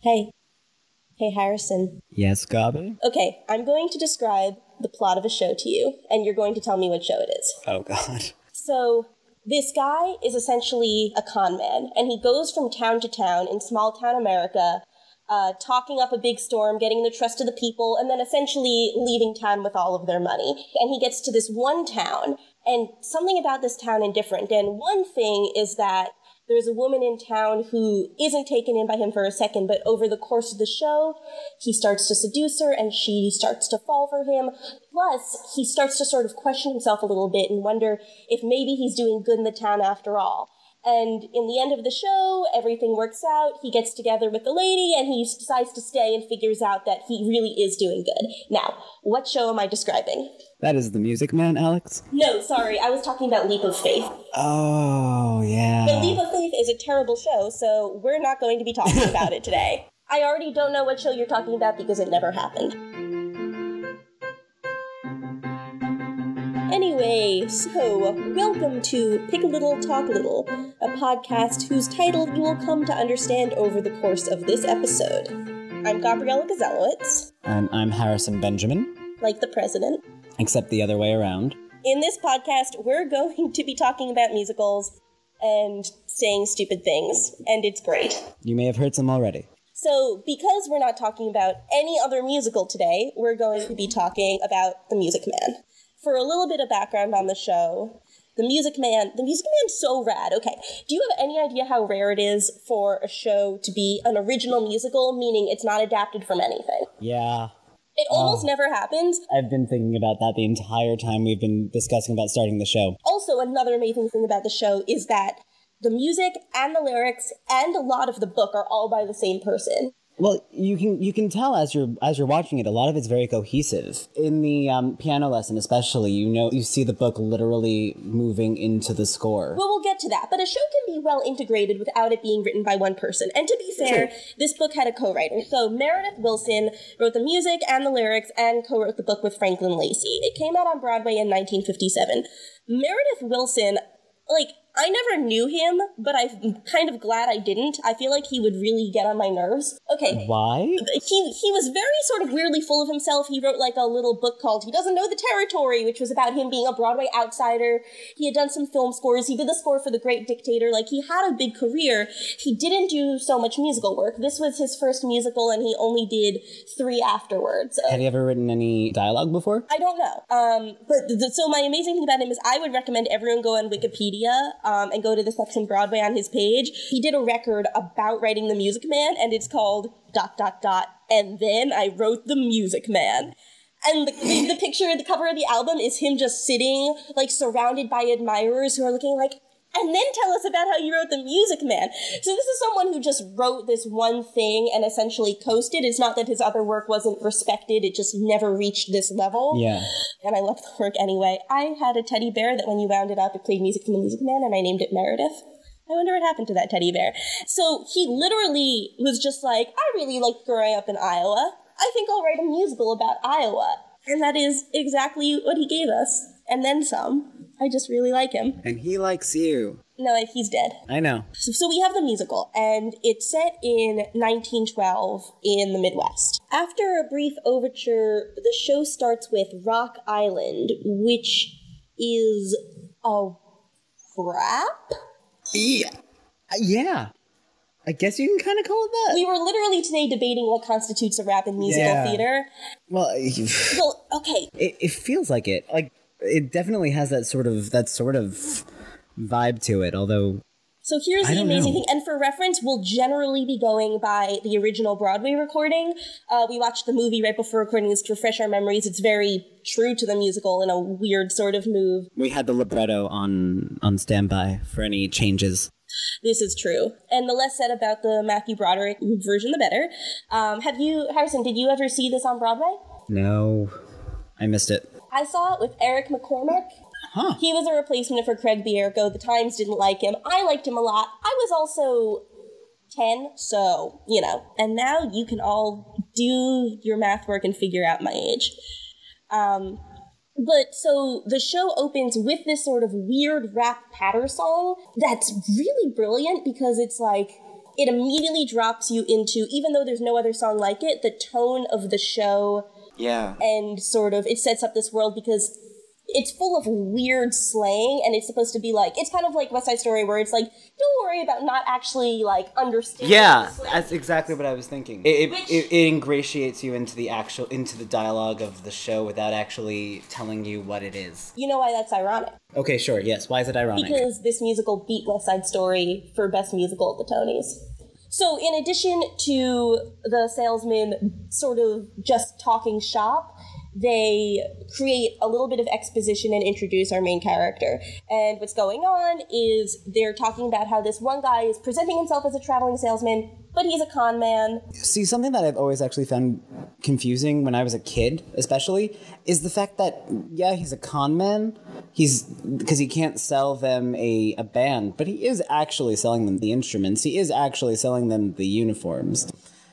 Hey. Hey, Harrison. Yes, Gabi? Okay, I'm going to describe the plot of a show to you, and you're going to tell me what show it is. Oh, God. So, this guy is essentially a con man, and he goes from town to town in small town America, uh, talking up a big storm, getting the trust of the people, and then essentially leaving town with all of their money. And he gets to this one town, and something about this town is different. And one thing is that there's a woman in town who isn't taken in by him for a second, but over the course of the show, he starts to seduce her and she starts to fall for him. Plus, he starts to sort of question himself a little bit and wonder if maybe he's doing good in the town after all. And in the end of the show, everything works out. He gets together with the lady and he decides to stay and figures out that he really is doing good. Now, what show am I describing? That is The Music Man, Alex? No, sorry, I was talking about Leap of Faith. Oh, yeah. But Leap of Faith is a terrible show, so we're not going to be talking about it today. I already don't know what show you're talking about because it never happened. Anyway, so welcome to Pick a Little Talk a Little, a podcast whose title you will come to understand over the course of this episode. I'm Gabriella Gazelowitz, And I'm Harrison Benjamin, like the president. except the other way around. In this podcast, we're going to be talking about musicals and saying stupid things, and it's great. You may have heard some already. So, because we're not talking about any other musical today, we're going to be talking about The Music Man. For a little bit of background on the show, The Music Man, The Music Man's so rad. Okay, do you have any idea how rare it is for a show to be an original musical, meaning it's not adapted from anything? Yeah. It almost oh. never happens. I've been thinking about that the entire time we've been discussing about starting the show. Also, another amazing thing about the show is that the music and the lyrics and a lot of the book are all by the same person. Well, you can you can tell as you're as you're watching it, a lot of it's very cohesive. In the um, piano lesson, especially, you know, you see the book literally moving into the score. Well, we'll get to that, but a show can be well integrated without it being written by one person. And to be fair, this book had a co-writer. So Meredith Willson wrote the music and the lyrics and co-wrote the book with Franklin Lacey. It came out on Broadway in 1957. Meredith Willson, like, I never knew him, but I'm kind of glad I didn't. I feel like he would really get on my nerves. Okay, Why? he he was very sort of weirdly full of himself. He wrote like a little book called "He Doesn't Know the Territory," which was about him being a Broadway outsider. He had done some film scores. He did the score for The Great Dictator. Like he had a big career. He didn't do so much musical work. This was his first musical, and he only did three afterwards. Have you ever written any dialogue before? I don't know. Um, but th- so my amazing thing about him is I would recommend everyone go on Wikipedia um, and go to the section Broadway on his page. He did a record about writing The Music Man, and it's called dot dot dot. And then I wrote The Music Man. And the, the picture, the cover of the album is him just sitting, like, surrounded by admirers who are looking like, and then tell us about how you wrote The Music Man. So this is someone who just wrote this one thing and essentially coasted. It's not that his other work wasn't respected, it just never reached this level Yeah. and I love the work anyway. I had a teddy bear that when you wound it up, it played music from the Music Man, and I named it Meredith. I wonder what happened to that teddy bear. So he literally was just like, I really like growing up in Iowa. I think I'll write a musical about Iowa. And that is exactly what he gave us. And then some. I just really like him. And he likes you. No, he's dead. I know. So, so we have the musical, and it's set in 1912 in the Midwest. After a brief overture, the show starts with Rock Island, which is a rap? Yeah. Uh, yeah. I guess you can kind of call it that. We were literally today debating what constitutes a rap in musical Yeah. theater. Well, Well, okay, it feels like it. Like it definitely has that sort of that sort of vibe to it. Although So here's the amazing know. thing, and for reference, we'll generally be going by the original Broadway recording. Uh, we watched the movie right before recording this to refresh our memories. It's very true to the musical in a weird sort of move. we had the libretto on on standby for any changes. This is true. And the less said about the Matthew Broderick version, the better. Um, have you, Harrison, did you ever see this on Broadway? No, I missed it. I saw it with Eric McCormack. Huh. He was a replacement for Craig Bierko. The Times didn't like him. I liked him a lot. I was also 10, so, you know. And now you can all do your math work and figure out my age. Um, but so the show opens with this sort of weird rap patter song that's really brilliant because it's like it immediately drops you into, even though there's no other song like it, the tone of the show Yeah. and sort of it sets up this world because it's full of weird slang and it's supposed to be like it's kind of like West Side Story where it's like don't worry about not actually like understanding Yeah, that's exactly what I was thinking. It, it, Which- it, it ingratiates you into the actual into the dialogue of the show without actually telling you what it is. you know why that's ironic Okay, sure. Yes. Why is it ironic? because this musical beat West Side Story for best musical at the Tonys. So in addition to the salesman sort of just talking shop, they create a little bit of exposition and introduce our main character. And what's going on is they're talking about how this one guy is presenting himself as a traveling salesman, but he's a con man. See, something that I've always actually found confusing when I was a kid, especially, is the fact that yeah, he's a con man. He's because he can't sell them a, a band, but he is actually selling them the instruments. He is actually selling them the uniforms.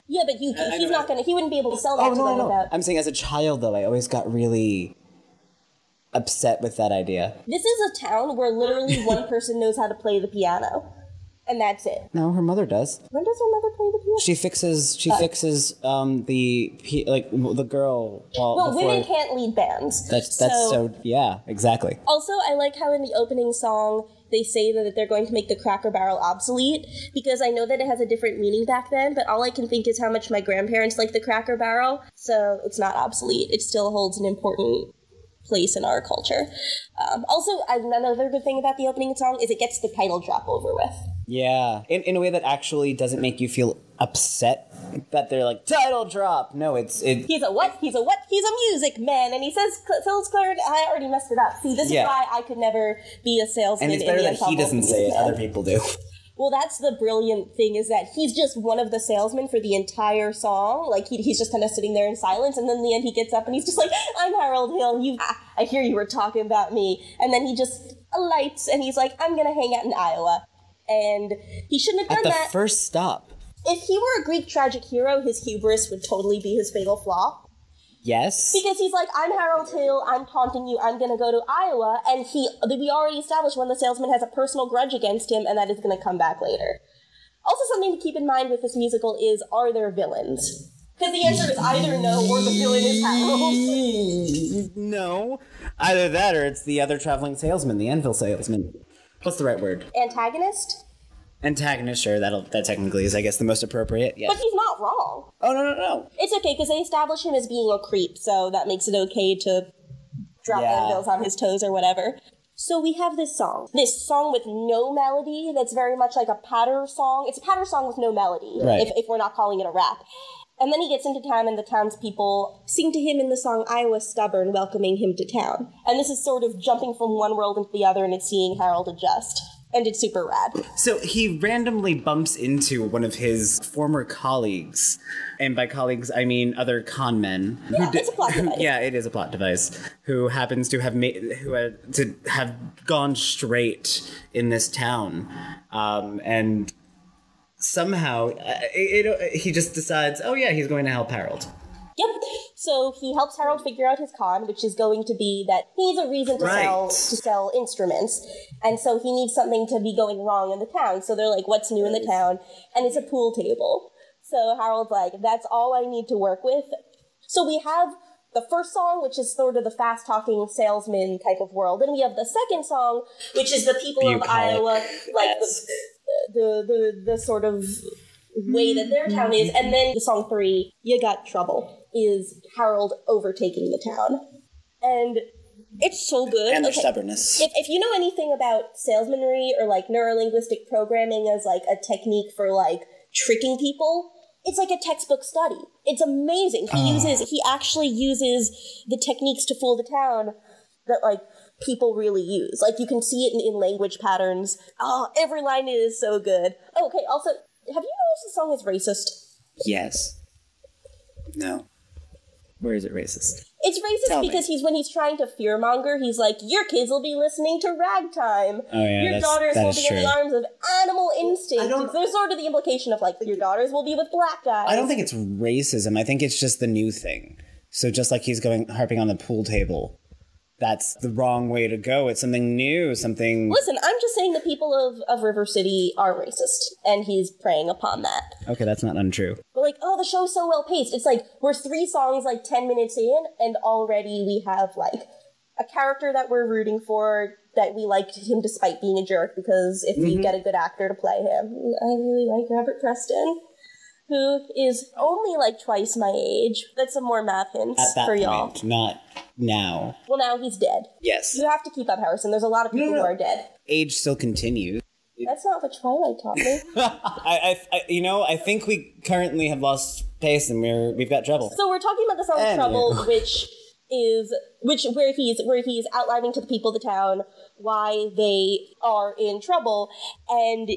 Yeah, but you, he's not gonna. He wouldn't be able to sell that Oh to no, them no, no! without. I'm saying as a child though, I always got really upset with that idea. This is a town where literally one person knows how to play the piano, and that's it. No, her mother does. When does her mother play the piano? She fixes. She fixes um the like the girl. While, Well, before, women can't lead bands. That's that's so, yeah, exactly. Also, I like how in the opening song they say that they're going to make the Cracker Barrel obsolete because I know that it has a different meaning back then, but all I can think is how much my grandparents liked the Cracker Barrel, so it's not obsolete. It still holds an important place in our culture. Um, also, another good thing about the opening song is it gets the title drop over with. Yeah, in in a way that actually doesn't make you feel upset that they're like title drop. No, it's it. He's a what? He's a what? He's a music man, and he says Phil's clarinet. I already messed it up. See, this Yeah. is why I could never be a salesman. And it's better that he doesn't say it; Man. other people do. Well, that's the brilliant thing is that he's just one of the salesmen for the entire song. Like he, he's just kind of sitting there in silence, and then in the end he gets up and he's just like, "I'm Harold Hill. You, ah, I hear you were talking about me." And then he just alights and he's like, "I'm gonna hang out in Iowa." And he shouldn't have At done the that. first stop, if he were a Greek tragic hero, his hubris would totally be his fatal flaw. yes. Because he's like, I'm Harold Hill, I'm taunting you, I'm gonna go to Iowa, and he we already established one of the salesmen has a personal grudge against him, and that is gonna come back later. Also, something to keep in mind with this musical is are there villains? Because the answer is either no or the villain is Harold. no, either that or it's the other traveling salesman, the anvil salesman. What's the right word? Antagonist? Antagonist. Sure, that'll that technically is, I guess, the most appropriate. But he's not wrong. Oh no, no, no. It's okay, because they establish him as being a creep, so that makes it okay to drop Yeah. anvils on his toes or whatever. So we have this song. This song with no melody that's very much like a patter song. It's a patter song with no melody, Right. if, if we're not calling it a rap. And then he gets into town, and the townspeople sing to him in the song Iowa Stubborn, welcoming him to town. And this is sort of jumping from one world into the other, and it's seeing Harold adjust. And it's super rad. So he randomly bumps into one of his former colleagues, and by colleagues I mean other con men. who Yeah, di- it's a plot device. yeah, it is a plot device. Who happens to have made who had to have gone straight in this town, um, and somehow uh, it, it, he just decides, oh yeah, he's going to help Harold. Yep. So he helps Harold figure out his con, which is going to be that he needs a reason to sell to sell instruments, and so he needs something to be going wrong in the town. So they're like, "What's new in the town?" And it's a pool table. So Harold's like, "That's all I need to work with." So we have the first song, which is sort of the fast talking salesman type of world, and we have the second song, which is the people of Iowa, like the, the the the sort of way that their town is. And then the song three, You Got Trouble, is Harold overtaking the town. And it's so good. And their Okay. stubbornness. If, if you know anything about salesmanry or like neurolinguistic programming as like a technique for like tricking people, it's like a textbook study. It's amazing. He ah. uses he actually uses the techniques to fool the town that like people really use. Like you can see it in, in language patterns. Oh, every line is so good. Oh, okay, also, have you noticed the song is racist? Yes. No. Where is it racist? It's racist Tell me. because he's when he's trying to fearmonger, he's like, Your kids will be listening to ragtime. Oh, yeah, your that's- daughters that will is be in the arms of animal instinct. don't- There's sort of the implication of like your daughters will be with black guys. I don't think it's racism. I think it's just the new thing. So just like he's going harping on the pool table, that's the wrong way to go. It's something new, something. Listen, I'm just saying the people of, of River City are racist, and he's preying upon that. Okay, that's not untrue. But like, oh, the show's so well paced. It's like we're three songs like ten minutes in, and already we have like a character that we're rooting for that we liked him despite being a jerk. Because if we mm-hmm. get a good actor to play him, I really like Robert Preston, who is only like twice my age. That's some more math hints At that for point, y'all. not now. Well, now he's dead. Yes. You have to keep up, Harrison. There's a lot of people who are dead. Age still continues. That's not what Twilight taught me. I, I, I, you know, I think we currently have lost pace and we're we've got trouble. So we're talking about the song Anyway. "Trouble," which is which where he's where he's outlining to the people of the town why they are in trouble, and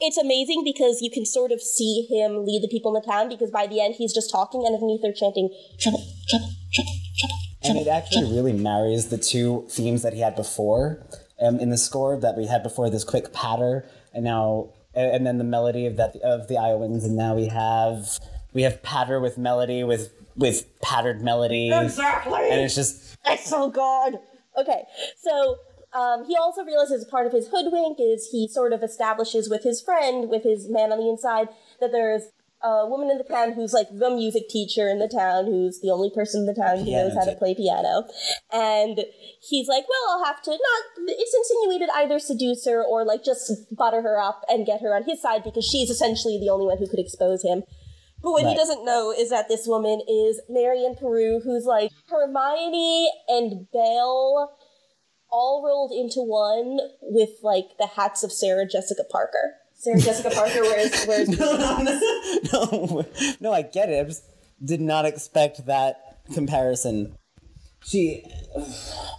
it's amazing because you can sort of see him lead the people in the town because by the end he's just talking and underneath they're chanting "Trouble, trouble, trouble, trouble." And it actually really marries the two themes that he had before um, in the score that we had before this quick patter, and now and and then the melody of that of the Iowans, and now we have we have patter with melody with with patterned melody, Exactly. and it's just It's so good. Okay, so um, he also realizes part of his hoodwink is he sort of establishes with his friend, with his man on the inside, that there's a woman in the town who's like the music teacher in the town, who's the only person in the town who knows how to play piano. And he's like, well, I'll have to not, it's insinuated either seduce her or like just butter her up and get her on his side because she's essentially the only one who could expose him. But what he doesn't know is that this woman is Marian Paroo, who's like Hermione and Belle all rolled into one with like the hats of Sarah Jessica Parker. Sarah Jessica Parker wears wears no, no, I get it. I just did not expect that comparison. She,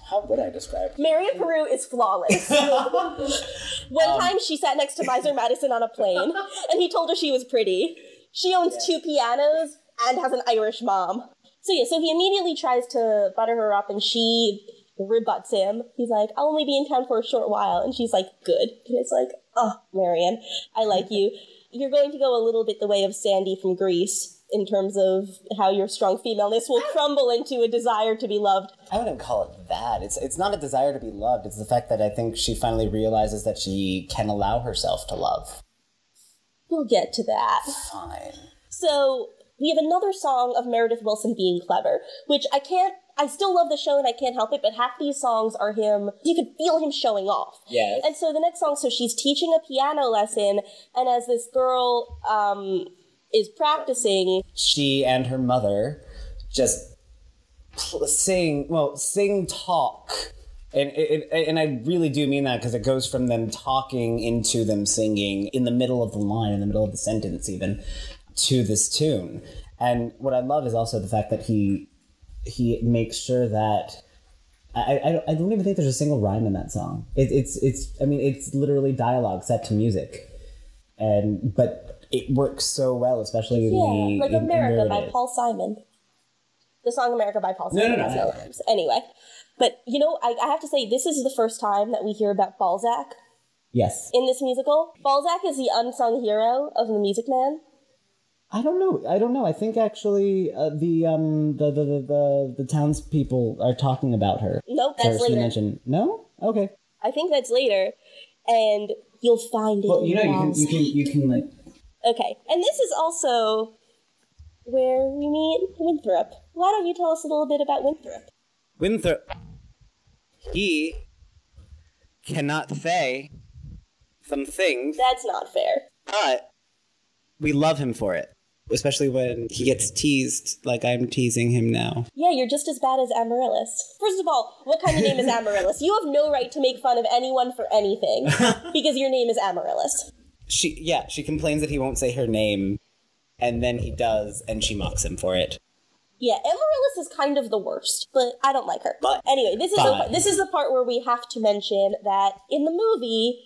how would I describe? Marian Paroo is flawless. One um, time she sat next to Miser Madison on a plane and he told her she was pretty. She owns two pianos and has an Irish mom. So yeah, so he immediately tries to butter her up and she rebuts him. He's like, I'll only be in town for a short while. And she's like, good. And it's like, oh, Marian, I like you. You're going to go a little bit the way of Sandy from Grease in terms of how your strong femaleness will crumble into a desire to be loved. I wouldn't call it that. It's it's not a desire to be loved. It's the fact that I think she finally realizes that she can allow herself to love. We'll get to that. Fine. So we have another song of Meredith Willson being clever, which I can't. I still love the show and I can't help it, but half these songs are him. You could feel him showing off. Yes. And so the next song, so she's teaching a piano lesson, and as this girl um, is practicing, She and her mother just sing. Well, sing talk. And, it, it- and I really do mean that because it goes from them talking into them singing in the middle of the line, in the middle of the sentence, even to this tune. And what I love is also the fact that he he makes sure that I, I, don't, I don't even think there's a single rhyme in that song. It, it's it's I mean it's literally dialogue set to music, and but it works so well, especially in yeah, the like in- in America by Paul Simon. The song America by Paul No, Simon no, no. no rhymes. Anyway, but you know, I, I have to say, this is the first time that we hear about Balzac Yes, in this musical. Balzac is the unsung hero of the Music Man. I don't know. I don't know. I think actually uh, the um the the the the, the townspeople are talking about her. Nope, that's First, you later. mentioned no. Okay. I think that's later, and you'll find it. Well, you know you can you can you can like Okay, and this is also where we meet Winthrop. Why don't you tell us a little bit about Winthrop? Winthrop. He cannot say some things, That's not fair. but we love him for it. Especially when he gets teased like I'm teasing him now. Yeah, you're just as bad as Amaryllis. First of all, what kind of name is Amaryllis? You have no right to make fun of anyone for anything because your name is Amaryllis. She yeah, she complains that he won't say her name, and then he does, and she mocks him for it. Yeah, Amaryllis is kind of the worst, but I don't like her. But- anyway, this is the, this is the part where we have to mention that in the movie,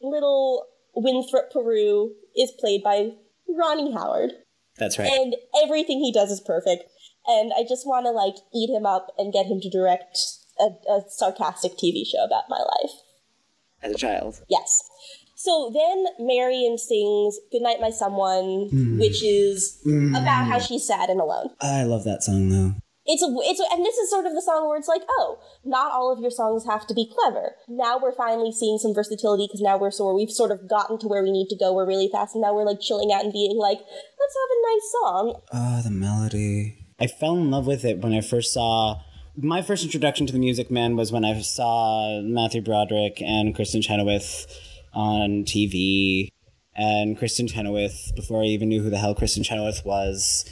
little Winthrop Paroo is played by Ronnie Howard. That's right. and everything he does is perfect. And I just want to like eat him up and get him to direct a, a sarcastic TV show about my life. As a child. Yes. So then Marian sings "Goodnight, My Someone," hmm. which is hmm. about how she's sad and alone. I love that song though. It's a, it's a, and this is sort of the song where it's like, oh, not all of your songs have to be clever. Now we're finally seeing some versatility because now we're so we've sort of gotten to where we need to go. We're really fast, and now we're like chilling out and being like, let's have a nice song. Ah, the melody. I fell in love with it when I first saw. My first introduction to the Music Man was when I saw Matthew Broderick and Kristin Chenoweth on TV. And Kristin Chenoweth, before I even knew who the hell Kristin Chenoweth was,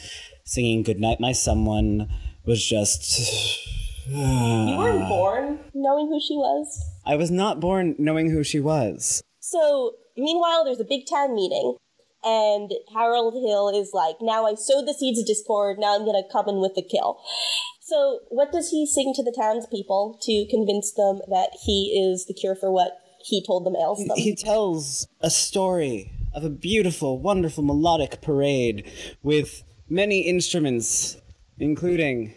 singing Goodnight My Someone was just. You weren't born knowing who she was. I was not born knowing who she was. So, meanwhile, there's a big town meeting, and Harold Hill is like, Now I sowed the seeds of discord, now I'm gonna come in with the kill. So, what does he sing to the townspeople to convince them that he is the cure for what he told them ails them? He tells a story of a beautiful, wonderful melodic parade with many instruments, including,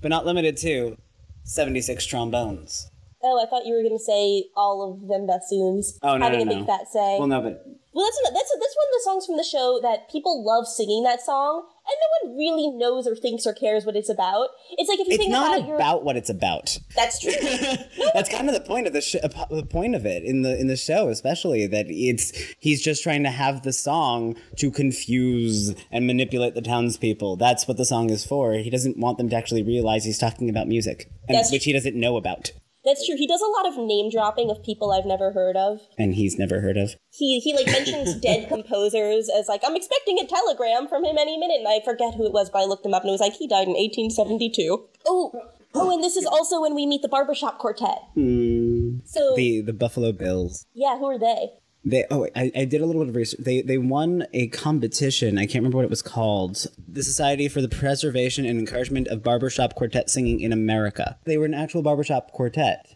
but not limited to, 76 trombones. Oh, I thought you were going to say all of them bassoons Oh, no, having no, a big no. fat say. Well, no, but Well, that's that's that's one of the songs from the show that people love singing that song, and no one really knows or thinks or cares what it's about. It's like if you it's think not about, it, you're about what it's about. that's true. That's kind of the point of the sh- uh, the point of it in the in the show, especially that it's he's just trying to have the song to confuse and manipulate the townspeople. That's what the song is for. He doesn't want them to actually realize he's talking about music, and, which he doesn't know about, that's true. He does a lot of name dropping of people I've never heard of. and he's never heard of. He he like mentions dead composers as like I'm expecting a telegram from him any minute, and I forget who it was, but I looked him up and it was like he died in 1872. Oh. Oh, and this is also when we meet the barbershop quartet. Hmm. So, The the Buffalo Bills. yeah, who are they? They oh I, I did a little bit of research. They they won a competition. I can't remember what it was called. The Society for the Preservation and Encouragement of Barbershop Quartet Singing in America. They were an actual barbershop quartet.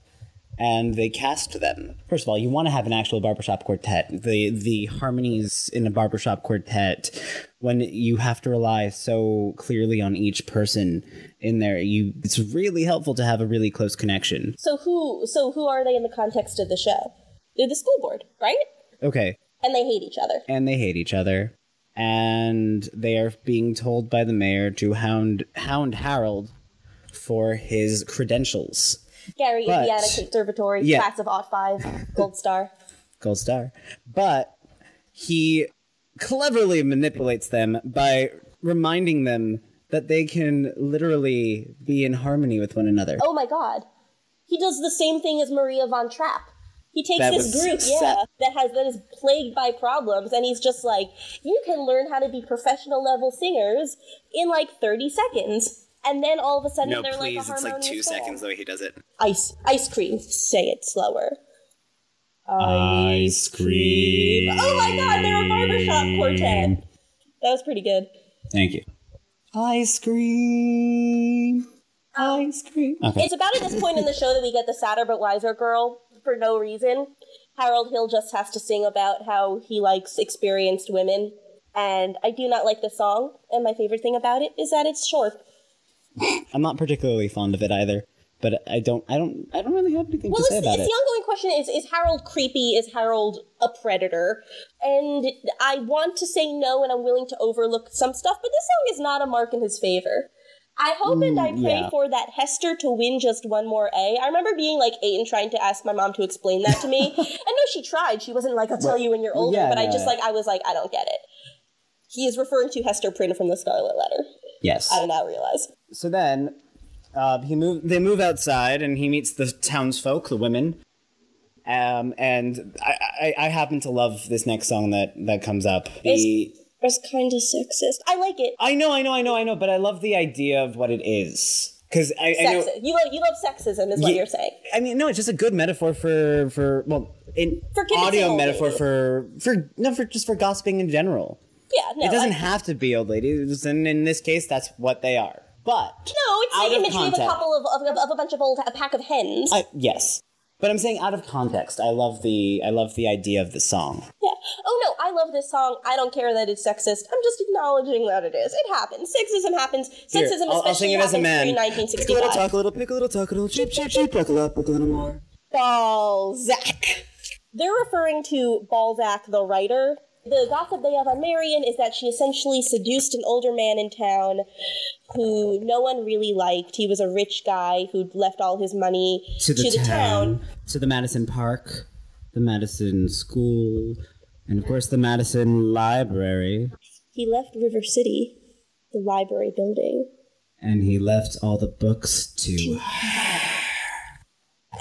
And they cast them. First of all, you want to have an actual barbershop quartet. The the harmonies in a barbershop quartet, when you have to rely so clearly on each person in there, you it's really helpful to have a really close connection. So who so who are they in the context of the show? They're the school board, right? Okay, And they hate each other. and they hate each other and they are being told by the mayor to hound hound Harold for his credentials. Gary, But- Indiana Conservatory, Yeah. class of Ot 5, Gold Star. Gold star. But he cleverly manipulates them by reminding them that they can literally be in harmony with one another. Oh my god. He does the same thing as Maria von Trapp. He takes That this group, sa- yeah, that has that is plagued by problems, and he's just like, you can learn how to be professional level singers in like 30 seconds. And then all of a sudden no, they're like a harmonious band. the way he does it. Ice ice cream. Say it slower. Ice cream. Oh my god, they're a barbershop quartet. That was pretty good. Thank you. Ice cream. Ice cream. Okay. It's about at this point in the show that we get the sadder but wiser girl for no reason. Harold Hill just has to sing about how he likes experienced women. And I do not like the song, and my favorite thing about it is that it's short. I'm not particularly fond of it either, but I don't, I don't, I don't really have anything Well, to say about it. the ongoing question is is Harold creepy? Is Harold a predator? And I want to say no, and I'm willing to overlook some stuff, but this song is not a mark in his favor. I hope and I pray yeah. for that Hester to win just one more A. I remember being like eight and trying to ask my mom to explain that to me. and no, she tried. She wasn't like, I'll tell you when you're older, yeah, but I just like, I was like, I don't get it. He is referring to Hester Prynne from the Scarlet Letter. Yes. I did not realize. So then, uh, he move. They move outside, and he meets the townsfolk, the women. Um, and I, I, I happen to love this next song that that comes up. The It's kind of sexist. I like it. I know, I know, I know, I know, but I love the idea of what it is because I, I know. You love you love sexism, is what you're saying. I mean, no, it's just a good metaphor for for well, in For audio metaphor lady. for for no for just for gossiping in general. Yeah, no. it doesn't I- have to be old ladies, and in this case, that's what they are. But No, it's the imagery of a couple of, of, of a bunch of old a pack of hens. I, yes, but I'm saying out of context, I love the I love the idea of the song. yeah. Oh no, I love this song. I don't care that it's sexist. I'm just acknowledging that it is. It happens. Sexism happens. Here, Sexism I'll, especially I'll sing it as a happens man. Pick a little talk, a little pick a little talk, a little cheep, cheep, cheep, buckle up, buckle a little more. Balzac. They're referring to Balzac the writer The gossip they have on Marian is that she essentially seduced an older man in town who no one really liked. He was a rich guy who'd left all his money to the, town, to the Madison Park, the Madison School, and of course the Madison Library. He left River City, the library building. And he left all the books to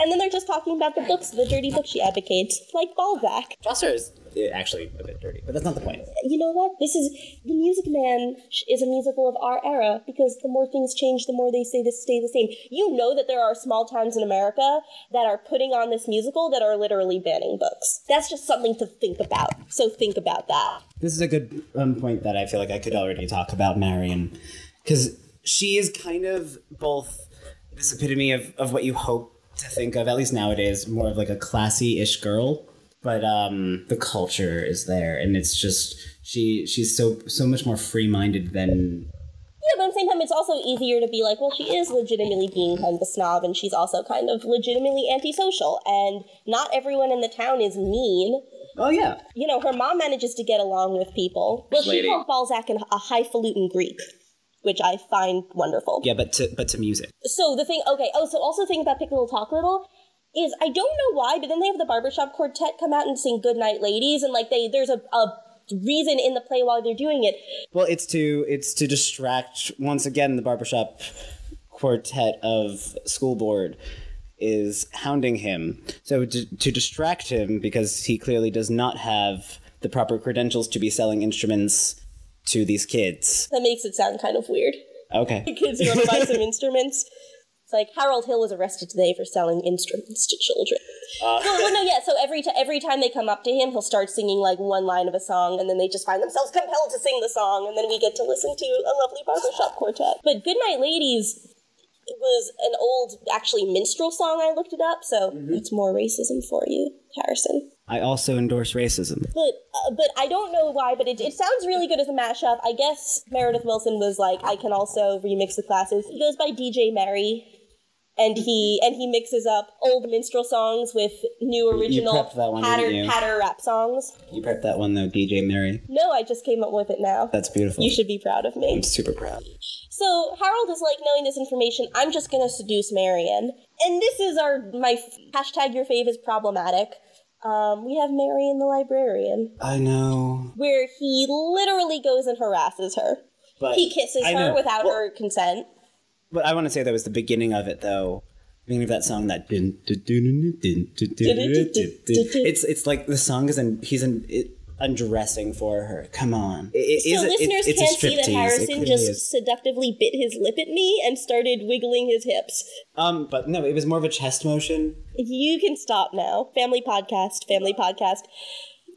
And then they're just talking about the books, the dirty books she advocates, like Balzac. Chaucer is eh, actually a bit dirty, but that's not the point. You know what? This is The Music Man is a musical of our era because the more things change, the more they say this stay the same. You know that there are small towns in America that are putting on this musical that are literally banning books. That's just something to think about. So think about that. This is a good um, point that I feel like I could already talk about Marian because she is kind of both this epitome of, of what you hope to think of, at least nowadays, more of like a classy-ish girl. But um, the culture is there, and it's just she she's so so much more free-minded than Yeah, but at the same time, it's also easier to be like, well, she is legitimately being kind of a snob, and she's also kind of legitimately antisocial, and not everyone in the town is mean. oh yeah You know, her mom manages to get along with people. Well, she Lady. called Balzac an, a highfalutin Greek, which I find wonderful. yeah, but to but to music. So the thing, okay, oh, so also thing about Pick a Little Talk Little is I don't know why, but then they have the barbershop quartet come out and sing Good Night Ladies, and like they there's a, a reason in the play while they're doing it. Well, it's to it's to distract once again the barbershop quartet of school board is hounding him. So to, to distract him because he clearly does not have the proper credentials to be selling instruments to these kids. That makes it sound kind of weird. Okay. Kids who want to buy some instruments. It's like Harold Hill was arrested today for selling instruments to children. Uh. no, no, no, yeah. So every t- every time they come up to him, he'll start singing like one line of a song, and then they just find themselves compelled to sing the song, and then we get to listen to a lovely barbershop quartet. But "Goodnight Ladies" was an old, actually minstrel song. I looked it up, so it's more racism for you, Harrison. I also endorse racism. But uh, but I don't know why, but it, it sounds really good as a mashup. I guess Meredith Willson was like, I can also remix the classes. He goes by DJ Merry, and he and he mixes up old minstrel songs with new original prepped that one, patter patter rap songs. You prepped that one though, DJ Mary. No, I just came up with it now. That's beautiful. You should be proud of me. I'm super proud. So Harold is like, knowing this information, I'm just gonna seduce Marian. And this is our my hashtag your fave is problematic. Um, we have Marian the librarian. I know. Where he literally goes and harasses her. But he kisses I her know. without well, her consent. But I want to say that was the beginning of it, though. Beginning of that song that it's it's like the song is in he's in it, undressing for her. Come on, It- it So is a- it- listeners it's a can't see that Harrison just is. seductively bit his lip at me and started wiggling his hips. um, but no, it was more of a chest motion. You can stop now. Family podcast, family podcast.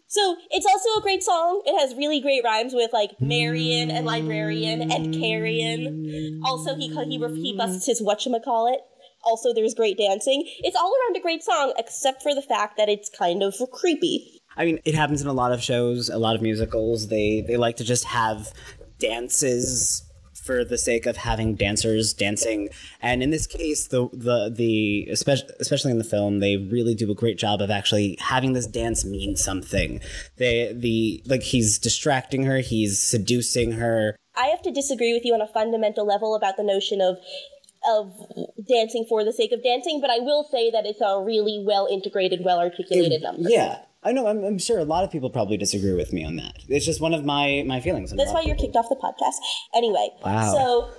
So it's also a great song. It has really great rhymes with like Marian and librarian and carrion. Also, he he he busts his whatchamacallit. Also, there's great dancing. It's all around a great song, except for the fact that it's kind of creepy. I mean, it happens in a lot of shows, a lot of musicals. They they like to just have dances for the sake of having dancers dancing. And in this case, the the the especially especially in the film, they really do a great job of actually having this dance mean something. They the like he's distracting her, he's seducing her. I have to disagree with you on a fundamental level about the notion of of dancing for the sake of dancing, but I will say that it's a really well integrated, well articulated number. Yeah. I know. I'm, I'm sure a lot of people probably disagree with me on that. It's just one of my my feelings. That's why you're people- kicked off the podcast. Anyway, Wow. so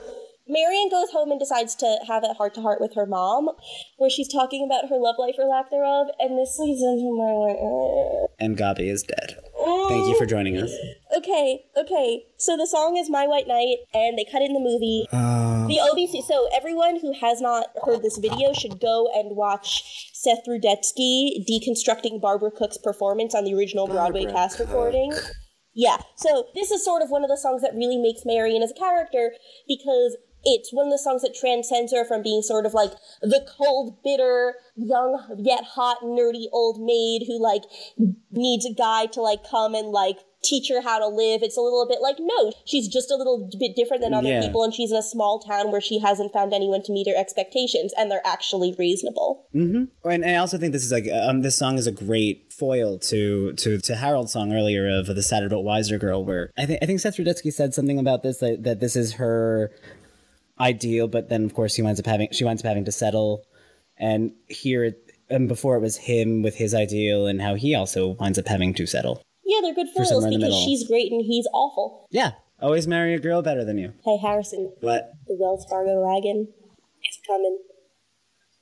Marian goes home and decides to have a heart to heart with her mom, where she's talking about her love life or lack thereof, and this leads into my like. And Gabi is dead. Thank you mm. for joining us. Okay, okay. So the song is My White Knight, and they cut it in the movie. Uh. the OBC. So everyone who has not heard this video should go and watch Seth Rudetsky deconstructing Barbara Cook's performance on the original Broadway Barbara cast Cook. recording. Yeah. So this is sort of one of the songs that really makes Marian as a character because it's one of the songs that transcends her from being sort of like the cold, bitter, young yet hot, nerdy old maid who like needs a guy to like come and like teach her how to live. It's a little bit like, no, she's just a little bit different than other Yeah. people, and she's in a small town where she hasn't found anyone to meet her expectations, and they're actually reasonable. And, and I also think this is like um, this song is a great foil to to to Harold's song earlier of the sad adult wiser girl, where I think I think Seth Rudetsky said something about this that, that this is her ideal, but then of course he winds up having she winds up having to settle, and here it and before it was him with his ideal and how he also winds up having to settle. Yeah, they're good foils somewhere because she's great and he's awful. Yeah, always marry a girl better than you. Hey, Harrison, What? the Wells Fargo wagon is coming.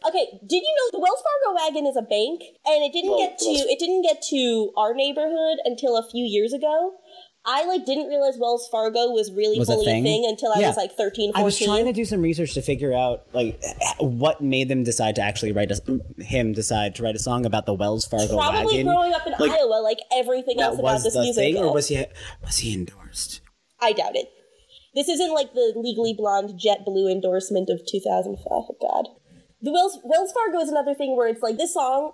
Okay, did you know the Wells Fargo wagon is a bank, and it didn't Well, get to it didn't get to our neighborhood until a few years ago. I like didn't realize Wells Fargo was really Was a fully thing? a thing until I Yeah. was like 13, 14. I was trying to do some research to figure out like what made them decide to actually write a him decide to write a song about the Wells Fargo Probably wagon. growing up in Like, Iowa, like everything else about this music. thing, or was he was he endorsed? I doubt it. This isn't like the Legally Blonde JetBlue endorsement of 2005. Oh, God. The Wells, Wells Fargo is another thing where it's like this song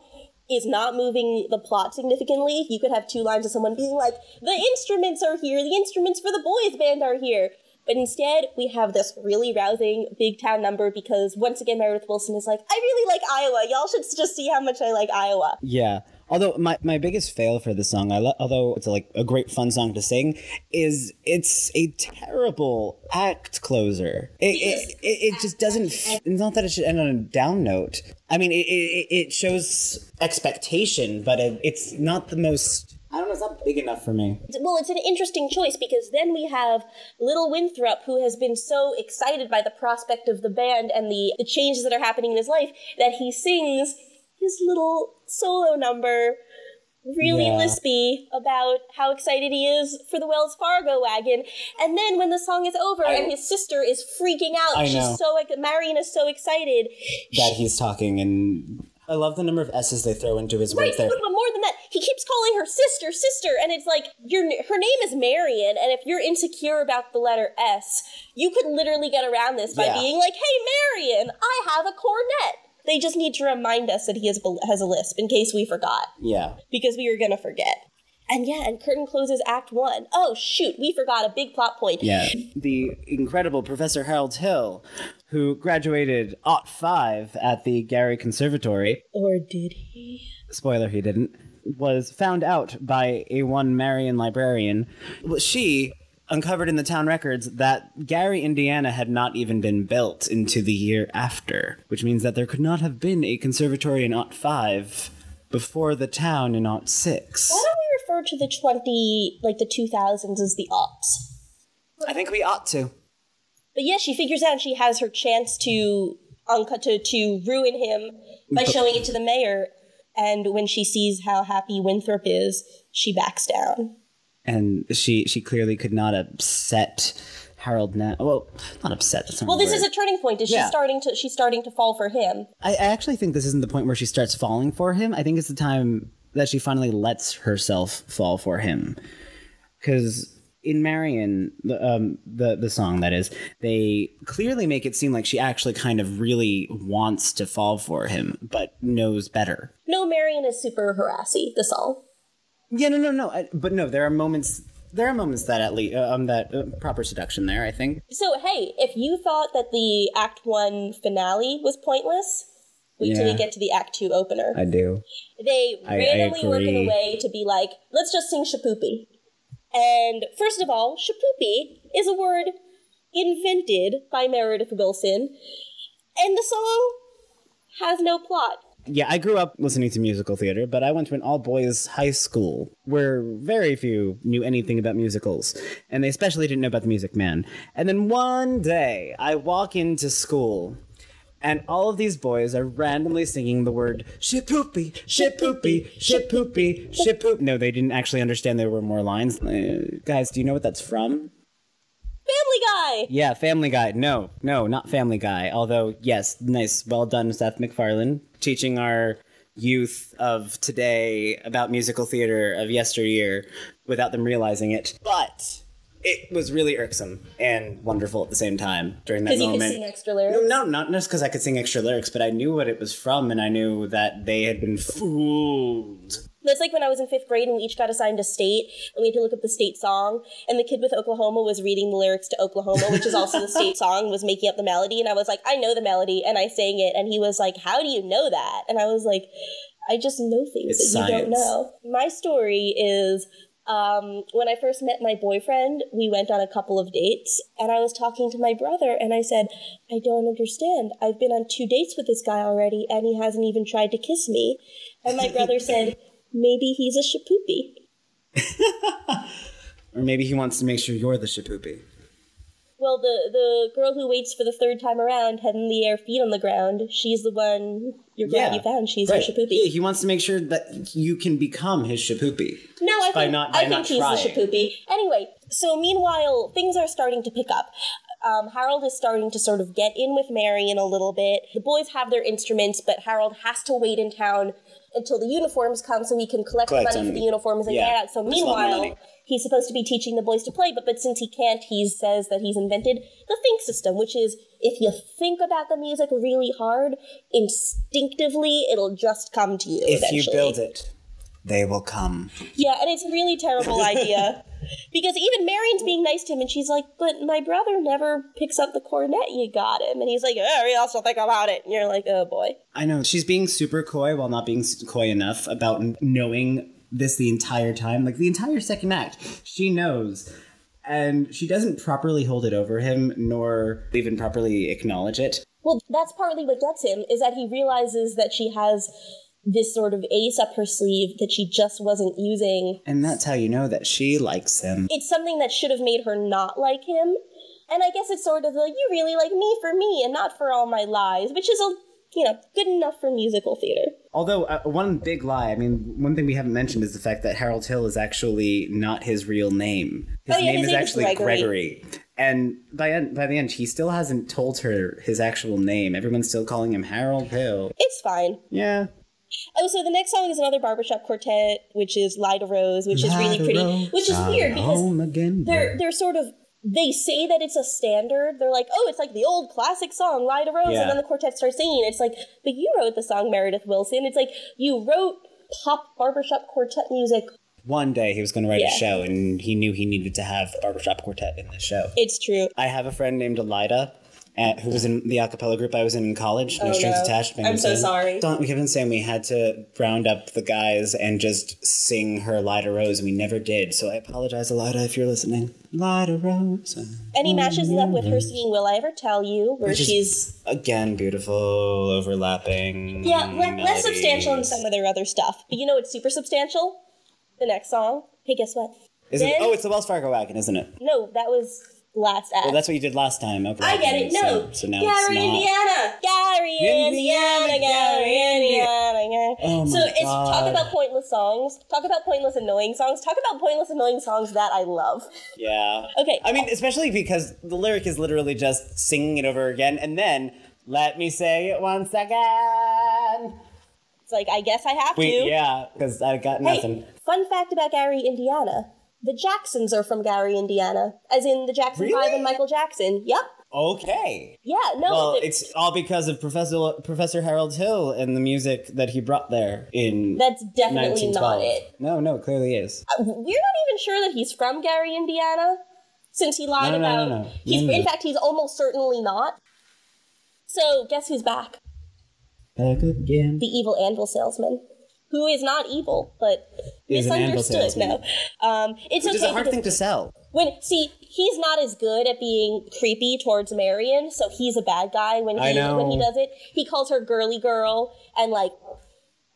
is not moving the plot significantly. You could have two lines of someone being like, the instruments are here, the instruments for the boys band are here. But instead, we have this really rousing big town number because once again, Meredith Willson is like, I really like Iowa. Y'all should just see how much I like Iowa. Yeah. Although my, my biggest fail for the song, I lo- although it's a, like a great fun song to sing, is it's a terrible act closer. It it, it, it just doesn't. f- It's not that it should end on a down note. I mean, it it, it shows expectation, but it, it's not the most. I don't know. It's not big enough for me. well, it's an interesting choice because then we have Little Winthrop, who has been so excited by the prospect of the band and the, the changes that are happening in his life that he sings his little solo number really Yeah. lispy about how excited he is for the Wells Fargo wagon. And then when the song is over and his sister is freaking out, I she's know. so like Marian is so excited. that he's talking and I love the number of S's they throw into his Right, words there. but, but more than that, he keeps calling her sister, sister, and it's like your her name is Marian, and if you're insecure about the letter S, you could literally get around this by Yeah. being like, "Hey, Marian, I have a cornet." They just need to remind us that he has has a lisp in case we forgot, Yeah. because we are gonna forget. And yeah, and curtain closes Act One. Oh shoot, we forgot a big plot point. Yeah. The incredible Professor Harold Hill, who graduated Ot 5 at the Gary Conservatory, Or did he? spoiler, he didn't, was found out by a one Marian librarian. Well, She uncovered in the town records that Gary, Indiana had not even been built into the year after, which means that there could not have been a conservatory in Ot 5 before the town in Ot 6. Why don't we refer to the twenty, like the two thousands, as the aughts? I think we ought to. But yeah, she figures out she has her chance to uncut to, to ruin him by showing it to the mayor. And when she sees how happy Winthrop is, she backs down. And she she clearly could not upset Harold now. Well, not upset. That's not Well, this is a turning point. Is Yeah. she starting to she's starting to fall for him? I, I actually think this isn't the point where she starts falling for him. I think it's the time that she finally lets herself fall for him. Because in Marian, the um the the song that is, they clearly make it seem like she actually kind of really wants to fall for him, but knows better. No, Marian is super harassy. The song. Yeah, no, no, no. I, but no, there are moments. There are moments that at least um that uh, proper seduction there. I think. So hey, if you thought that the Act One finale was pointless, wait till Yeah. we get to the Act Two opener. I do. they I- I randomly work in a way to be like, let's just sing Shipoopi. And first of all, Shipoopi is a word invented by Meredith Willson, and the song has no plot. Yeah, I grew up listening to musical theater, but I went to an all boys high school where very few knew anything about musicals, and they especially didn't know about the Music Man. And then one day, I walk into school, and all of these boys are randomly singing the word shit poopy, shit poopy, shit poopy, shit poop. No, they didn't actually understand there were more lines. Uh, guys, do you know what that's from? Family Guy! Yeah, Family Guy. No, no, not Family Guy. Although, yes, nice, well done, Seth MacFarlane, teaching our youth of today about musical theater of yesteryear without them realizing it. But it was really irksome and wonderful at the same time during that moment. Because you could sing extra lyrics. No, no, not just because I could sing extra lyrics, but I knew what it was from, and I knew that they had been fooled That's like when I was in fifth grade and we each got assigned a state and we had to look up the state song. And the kid with Oklahoma was reading the lyrics to Oklahoma, which is also the state song, was making up the melody. And I was like, I know the melody. And I sang it. And he was like, How do you know that? And I was like, I just know things It's that you don't science. know. My story is um, when I first met my boyfriend, we went on a couple of dates, and I was talking to my brother, and I said, I don't understand. I've been on two dates with this guy already, and he hasn't even tried to kiss me. And my brother said, Maybe he's a shipoopi. Or maybe he wants to make sure you're the shipoopi. Well, the, the girl who waits for the third time around, head in the air, feet on the ground, she's the one you're glad you found. She's Right. your shipoopi. Yeah, he wants to make sure that you can become his shipoopi. No, I think, not- I think he's trying. the shipoopi. Anyway, so meanwhile, things are starting to pick up. Um, Harold is starting to sort of get in with Marian a little bit. The boys have their instruments, but Harold has to wait in town until the uniforms come so he can collect, Collect money for the uniforms and yeah, out. So that's a lot more meanwhile, he's supposed to be teaching the boys to play, but, but since he can't, he says that he's invented the think system, which is if you think about the music really hard, instinctively, it'll just come to you. If you build it, they will come. Yeah, and it's a really terrible idea. Because even Marian's being nice to him, and she's like, But my brother never picks up the cornet you got him. And he's like, Oh, we also think about it. And you're like, Oh boy. I know she's being super coy while not being coy enough about knowing this the entire time. Like the entire second act, she knows. And she doesn't properly hold it over him, nor even properly acknowledge it. Well, that's partly what gets him, is that he realizes that she has this sort of ace up her sleeve that she just wasn't using. And that's how you know that she likes him. It's something that should have made her not like him. And I guess it's sort of like, you really like me for me and not for all my lies, which is a, you know, good enough for musical theater. Although, uh, one big lie, I mean, one thing we haven't mentioned is the fact that Harold Hill is actually not his real name. His Oh, yeah, name his is name is actually Gregory. Gregory. And by, en- by the end, he still hasn't told her his actual name. Everyone's still calling him Harold Hill. It's fine. Yeah. Oh, so the next song is another barbershop quartet, which is Lida Rose, which is really pretty. Which is weird because again. they're they're sort of they say that it's a standard. They're like, oh, it's like the old classic song, Lida Rose, Yeah. and then the quartet starts singing. It's like, but you wrote the song, Meredith Willson. It's like you wrote pop barbershop quartet music. One day he was going to write Yeah. a show, and he knew he needed to have Barbershop Quartet in the show. It's true. I have a friend named Elida. At, who was in the a cappella group I was in in college? No Oh, strings no. attached. I'm so sorry. Don't we kept on saying we had to round up the guys and just sing her Lida Rose, and we never did. So I apologize, Elida, if you're listening. Lida Rose. And he mm, matches it up with her mm. singing "Will I Ever Tell You," where Which is- she's Again, beautiful, overlapping. yeah le- less substantial in some of their other stuff. But you know what's super substantial? The next song. Hey, guess what? Is it? Then- Oh, it's the Wells Fargo wagon, isn't it? No, that was last act. Well, that's what you did last time. Okay. I get it. No, So, so now it's Gary, not. Indiana, Gary, Indiana, Indiana, Gary, Indiana. Oh my so it's talk about pointless songs. Talk about pointless annoying songs. Talk about pointless annoying songs that I love. Yeah. Okay. I mean, especially because the lyric is literally just singing it over again, and then let me say it once again. It's like I guess I have Wait, to. yeah, because I got nothing. Hey, nothing. fun fact about Gary, Indiana. The Jacksons are from Gary, Indiana, as in the Jackson Really? Five and Michael Jackson. Yep. Okay. Yeah. No. Well, it's all because of Professor Professor Harold Hill and the music that he brought there in that's definitely not it. No, no, it clearly is. Uh, we're not even sure that he's from Gary, Indiana, since he lied No, no, about. no, no. He's No, no, in fact he's almost certainly not. So guess who's back? Back again. The evil anvil salesman, who is not evil but Is an anvil misunderstood. No, um, it's Which okay. is a hard thing to sell. when see he's not as good at being creepy towards Marian, so he's a bad guy when he when he does it. He calls her girly girl, and like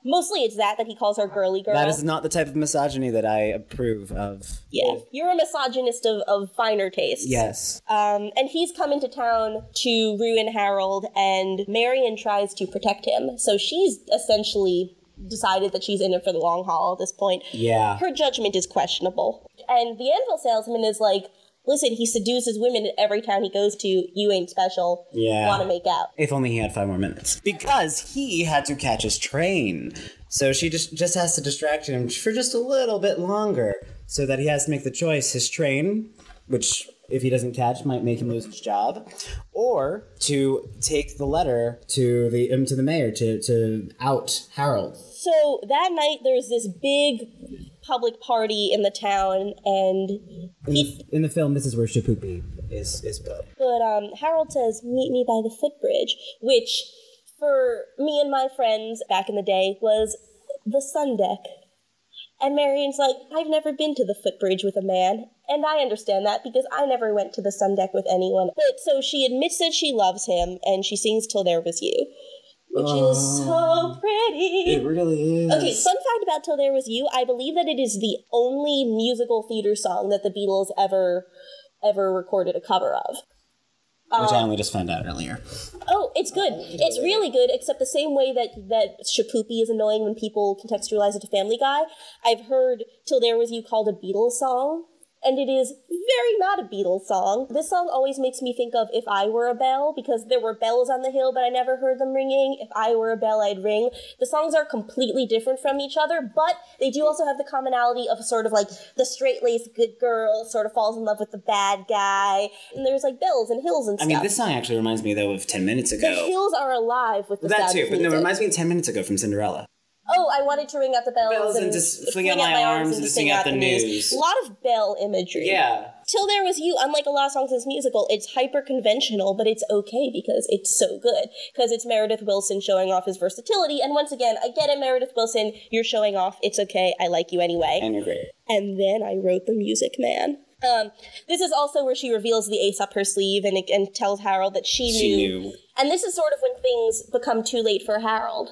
mostly it's that that he calls her girly girl. That is not the type of misogyny that I approve of. yeah, you're a misogynist of, of finer tastes. Yes. Um, and he's come into town to ruin Harold, and Marian tries to protect him. So she's essentially decided that she's in it for the long haul at this point. Yeah. Her judgment is questionable. And the anvil salesman is like, listen, he seduces women every town he goes to. You ain't special. Yeah. Want to make out. If only he had five more minutes. Because he had to catch his train. So she just just has to distract him for just a little bit longer. So that he has to make the choice his train, which if he doesn't catch, might make him lose his job, or to take the letter to the um, to the mayor to to out Harold. So that night, there's this big public party in the town, and In the, in the film, this is where Shipoopi is is put. but um, Harold says, "Meet me by the footbridge," which for me and my friends back in the day was the sun deck. And Marian's like, I've never been to the footbridge with a man. And I understand that because I never went to the sun deck with anyone. But so she admits that she loves him and she sings Till There Was You, which is so oh. pretty. It really is. Okay, fun fact about Till There Was You, I believe that it is the only musical theater song that the Beatles ever ever recorded a cover of. Which uh, I only just found out earlier. Oh, it's good. It's really good, except the same way that that Shipoopi is annoying when people contextualize it to Family Guy. I've heard Till There Was You called a Beatles song, and it is very not a Beatles song. This song always makes me think of If I Were a Bell, because there were bells on the hill, but I never heard them ringing. If I were a bell, I'd ring. The songs are completely different from each other, but they do also have the commonality of sort of like the straight-laced good girl sort of falls in love with the bad guy, and there's like bells and hills and I stuff. mean, this song actually reminds me though of Ten Minutes ago. the hills are alive with the that sound too, but no, it reminds me of Ten Minutes Ago from Cinderella. Oh, I wanted to ring out the bells, Bells and just fling out my arms and sing out the news. A lot of bell imagery. Yeah. Till There Was You, unlike a lot of songs in this musical, it's hyper conventional, but it's okay because it's so good. Because it's Meredith Willson showing off his versatility. And once again, I get it, Meredith Willson, you're showing off. It's okay. I like you anyway. And you're great. And then I wrote the music, man. Um, this is also where she reveals the ace up her sleeve and, and tells Harold that she, She knew. and this is sort of when things become too late for Harold.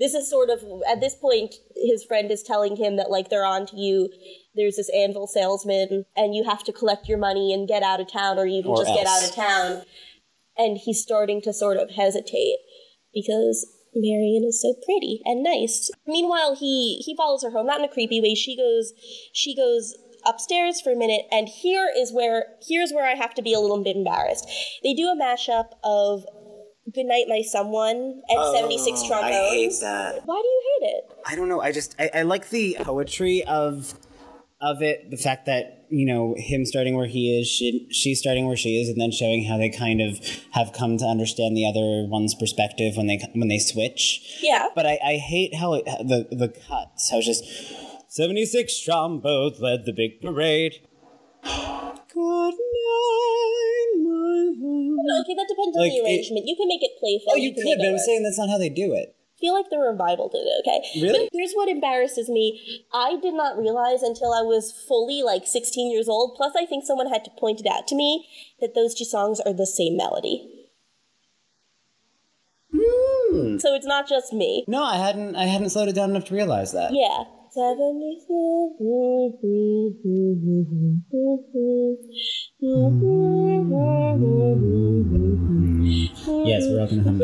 This is sort of at this point his friend is telling him that like they're on to you. There's this anvil salesman and you have to collect your money and get out of town or even Or just get out of town. And he's starting to sort of hesitate because Marian is so pretty and nice. Meanwhile, he he follows her home, not in a creepy way. She goes she goes upstairs for a minute and here is where here's where I have to be a little bit embarrassed. They do a mashup of Goodnight My Someone and 76 trombones. Oh, I hate that. Why do you hate it? I don't know. I just I, I like the poetry of of it. The fact that you know him starting where he is, she she's starting where she is, and then showing how they kind of have come to understand the other one's perspective when they when they switch. Yeah. But I, I hate how it, the the cuts. How it's just seventy six trombones led the big parade. Good night, my home. Okay, that depends Like, on the arrangement. you can make it playful. Oh, you can could, but it I'm work. saying that's not how they do it. I feel like the revival did it, okay? Really? But here's what embarrasses me. I did not realize until I was fully like 16 years old, plus I think someone had to point it out to me, that those two songs are the same melody. Hmm. So it's not just me. No, I hadn't. I hadn't slowed it down enough to realize that. Yeah. Yes, we're all gonna hum.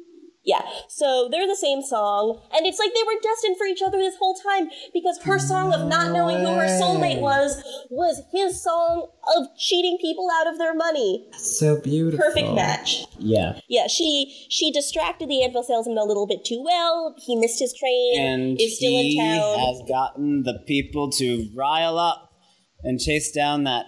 Yeah, so they're the same song, and it's like they were destined for each other this whole time because her song of not knowing who her soulmate was was his song of cheating people out of their money. So beautiful. Perfect match. Yeah. Yeah, she she distracted the anvil salesman a little bit too well. He missed his train. And is still in he town. has gotten the people to rile up and chase down that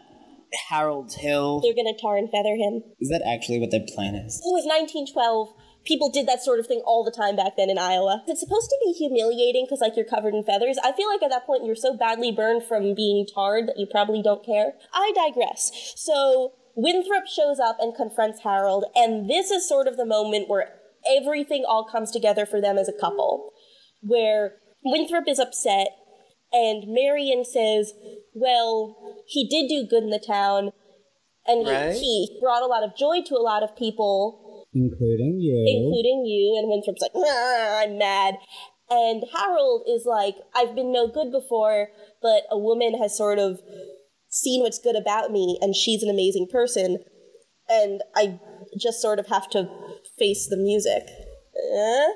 Harold Hill. They're gonna tar and feather him. Is that actually what their plan is? It was 1912. People did that sort of thing all the time back then in Iowa. It's supposed to be humiliating because, like, you're covered in feathers. I feel like at that point you're so badly burned from being tarred that you probably don't care. I digress. So, Winthrop shows up and confronts Harold, and this is sort of the moment where everything all comes together for them as a couple. Where Winthrop is upset, and Marian says, Well, he did do good in the town, and he- Right. he brought a lot of joy to a lot of people Including you. including you. And Winthrop's like, "Ah, I'm mad. And Harold is like, I've been no good before, but a woman has sort of seen what's good about me, and she's an amazing person. And I just sort of have to face the music. Eh?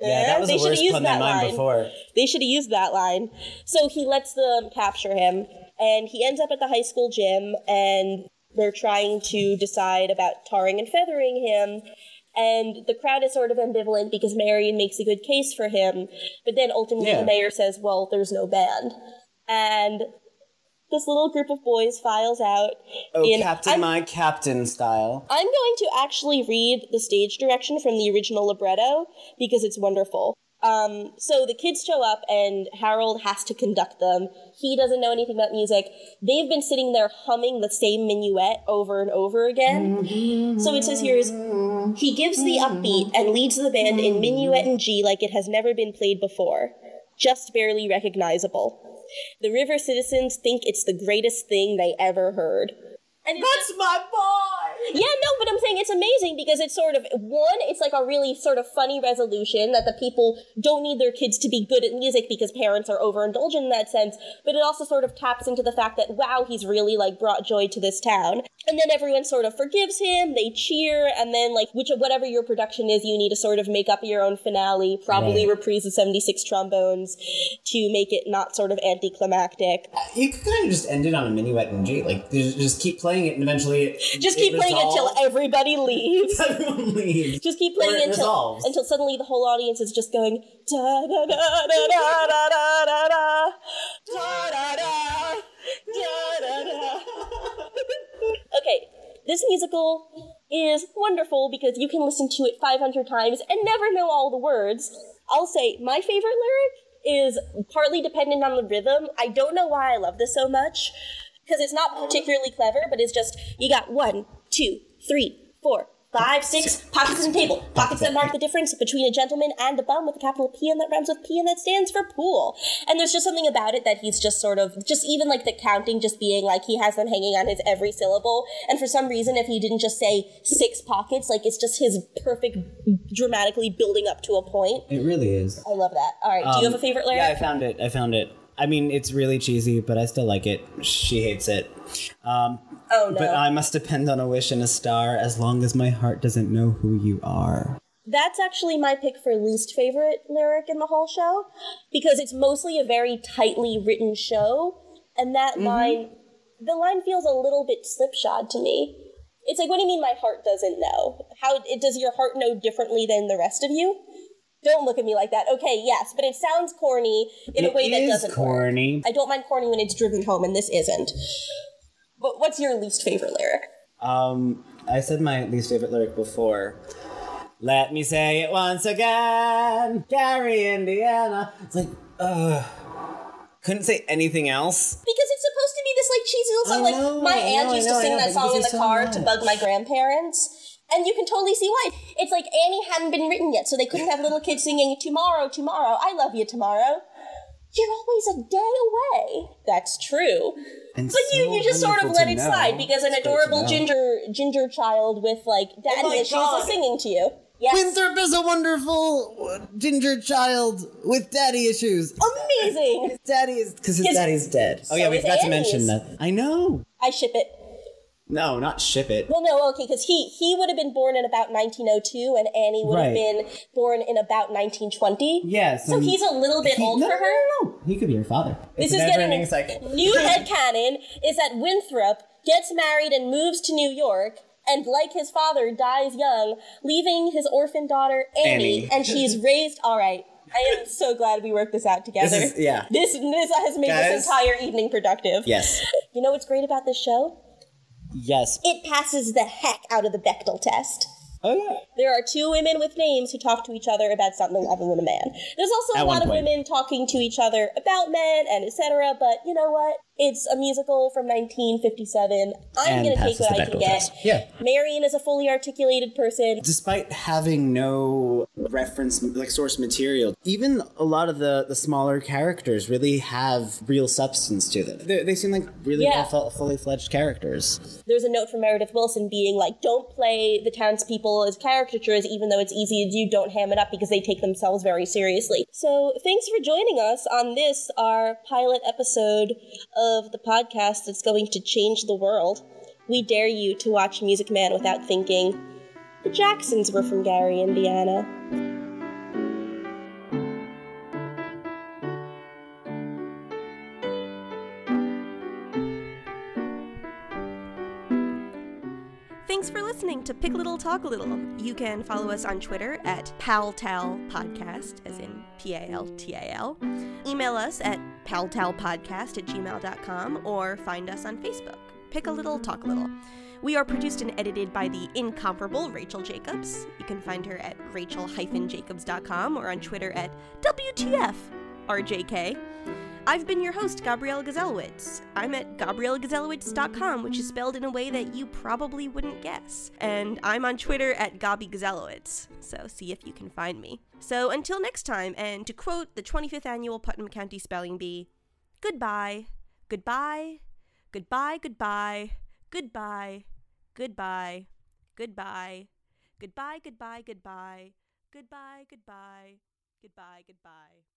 yeah, Eh? that was They the should've worst used pun that line. before. They should have used that line. So he lets them capture him, and he ends up at the high school gym, and they're trying to decide about tarring and feathering him. And the crowd is sort of ambivalent because Marian makes a good case for him, but then ultimately Yeah. the mayor says, "Well, there's no band," and this little group of boys files out. Oh, in, Captain, I'm, my Captain style. I'm going to actually read the stage direction from the original libretto because it's wonderful. Um, so the kids show up and Harold has to conduct them. He doesn't know anything about music. They've been sitting there humming the same minuet over and over again. So it says here is he gives the upbeat and leads the band in minuet and G like it has never been played before, just barely recognizable. The river citizens think it's the greatest thing they ever heard. And it's That's my boy! yeah, no, but I'm saying it's amazing because it's sort of one, it's like a really sort of funny resolution that the people don't need their kids to be good at music because parents are overindulgent in that sense, but it also sort of taps into the fact that wow, he's really like brought joy to this town. And then everyone sort of forgives him, they cheer, and then like which whatever your production is, you need to sort of make up your own finale, probably Right. reprise the 76 trombones to make it not sort of anticlimactic. You could kind of just end it on a minuet in G. Like, just just keep playing it, and eventually it, Just it keep playing resolves. until everybody leaves. everyone leaves. Just keep playing it until resolves. until suddenly the whole audience is just going da da da da da da da da da da da da da da. Okay, this musical is wonderful because you can listen to it 500 times and never know all the words. I'll say my favorite lyric is partly dependent on the rhythm. I don't know why I love this so much because it's not particularly clever, but it's just you got one, two, three, four, five, six pockets the table. Pockets that mark the difference between a gentleman and a bum with a capital P and that rhymes with P and that stands for pool. And there's just something about it that he's just sort of just even like the counting just being like he has them hanging on his every syllable. And for some reason, if he didn't just say six pockets, like it's just his perfect dramatically building up to a point. It really is. I love that. All right, do you have a favorite lyric? Um, Yeah, I found it. I found it. I mean, it's really cheesy, but I still like it. She hates it. Um, oh no. But I must depend on a wish and a star as long as my heart doesn't know who you are. That's actually my pick for least favorite lyric in the whole show because it's mostly a very tightly written show, and that line, the line feels a little bit slipshod to me. It's like, what do you mean my heart doesn't know? How it, does your heart know differently than the rest of you? Don't look at me like that. Okay, yes, but it sounds corny in a way that doesn't work. corny. I don't mind corny when it's driven home, and this isn't. But what's your least favorite lyric? Um, I said my least favorite lyric before. Let me say it once again, Gary, Indiana. It's like, uh, couldn't say anything else. Because it's supposed to be this like cheesy little song. I Like my aunt know, used to know, sing know, that song in the so car to bug my grandparents. And you can totally see why. It's like Annie hadn't been written yet, so they couldn't have little kids singing tomorrow, tomorrow, I love you tomorrow. You're always a day away. That's true. And But you, so you just sort of let it know. slide because an It's adorable ginger ginger child with like daddy my issues God. is singing to you. Yes. Winthrop is a wonderful ginger child with daddy issues. Amazing. Daddy is because his, His- daddy's dead. Oh yeah, we is forgot to mention that. I know. I ship it. No, not ship it. Well, no, okay, because he he would have been born in about 1902, and Annie would have been born in about 1920. Yes. So he's a little bit old no, for her. No, no, he could be her father. This it's is a getting never-ending cycle. new headcanon is that Winthrop gets married and moves to New York. And like his father, dies young, leaving his orphan daughter Annie, Annie. and she's raised. All right, I am so glad we worked this out together. This is- yeah. This this has made Guys. this entire evening productive. Yes. You know what's great about this show? Yes. It passes the heck out of the Bechdel test. Oh yeah. There are two women with names who talk to each other about something other than a man. There's also a At one lot of point. women talking to each other about men and etc. But you know what? It's a musical from 1957. I'm gonna take what I can Bechdel get. Yeah. Marian is a fully articulated person. Despite having no reference like source material, even a lot of the the smaller characters really have real substance to them. They, they seem like really Yeah. well fully fledged characters. There's a note from Meredith Willson being like, "Don't play the townspeople as caricatures, even though it's easy to do. Don't ham it up because they take themselves very seriously." So, thanks for joining us on this our pilot episode of the podcast that's going to change the world. We dare you to watch Music Man without thinking. The Jacksons were from Gary, Indiana. Thanks for listening to Pick Little Talk a Little. You can follow us on Twitter at PalTal Podcast, as in P A L T A L. Email us at paltalpodcast at gmail.com or find us on Facebook. Pick a little, talk a little. We are produced and edited by the incomparable Rachel Jacobs. You can find her at rachel-jacobs.com or on Twitter at WTFRJK. I've been your host, Gabrielle Gazelowitz. I'm at GabrielleGazelowitz.com, which is spelled in a way that you probably wouldn't guess. And I'm on Twitter at Gabi Gazelowitz, so see if you can find me. So until next time, and to quote the 25th annual Putnam County Spelling Bee, goodbye, goodbye, goodbye, goodbye, goodbye, goodbye, goodbye, goodbye, goodbye, goodbye, goodbye, goodbye, goodbye, goodbye.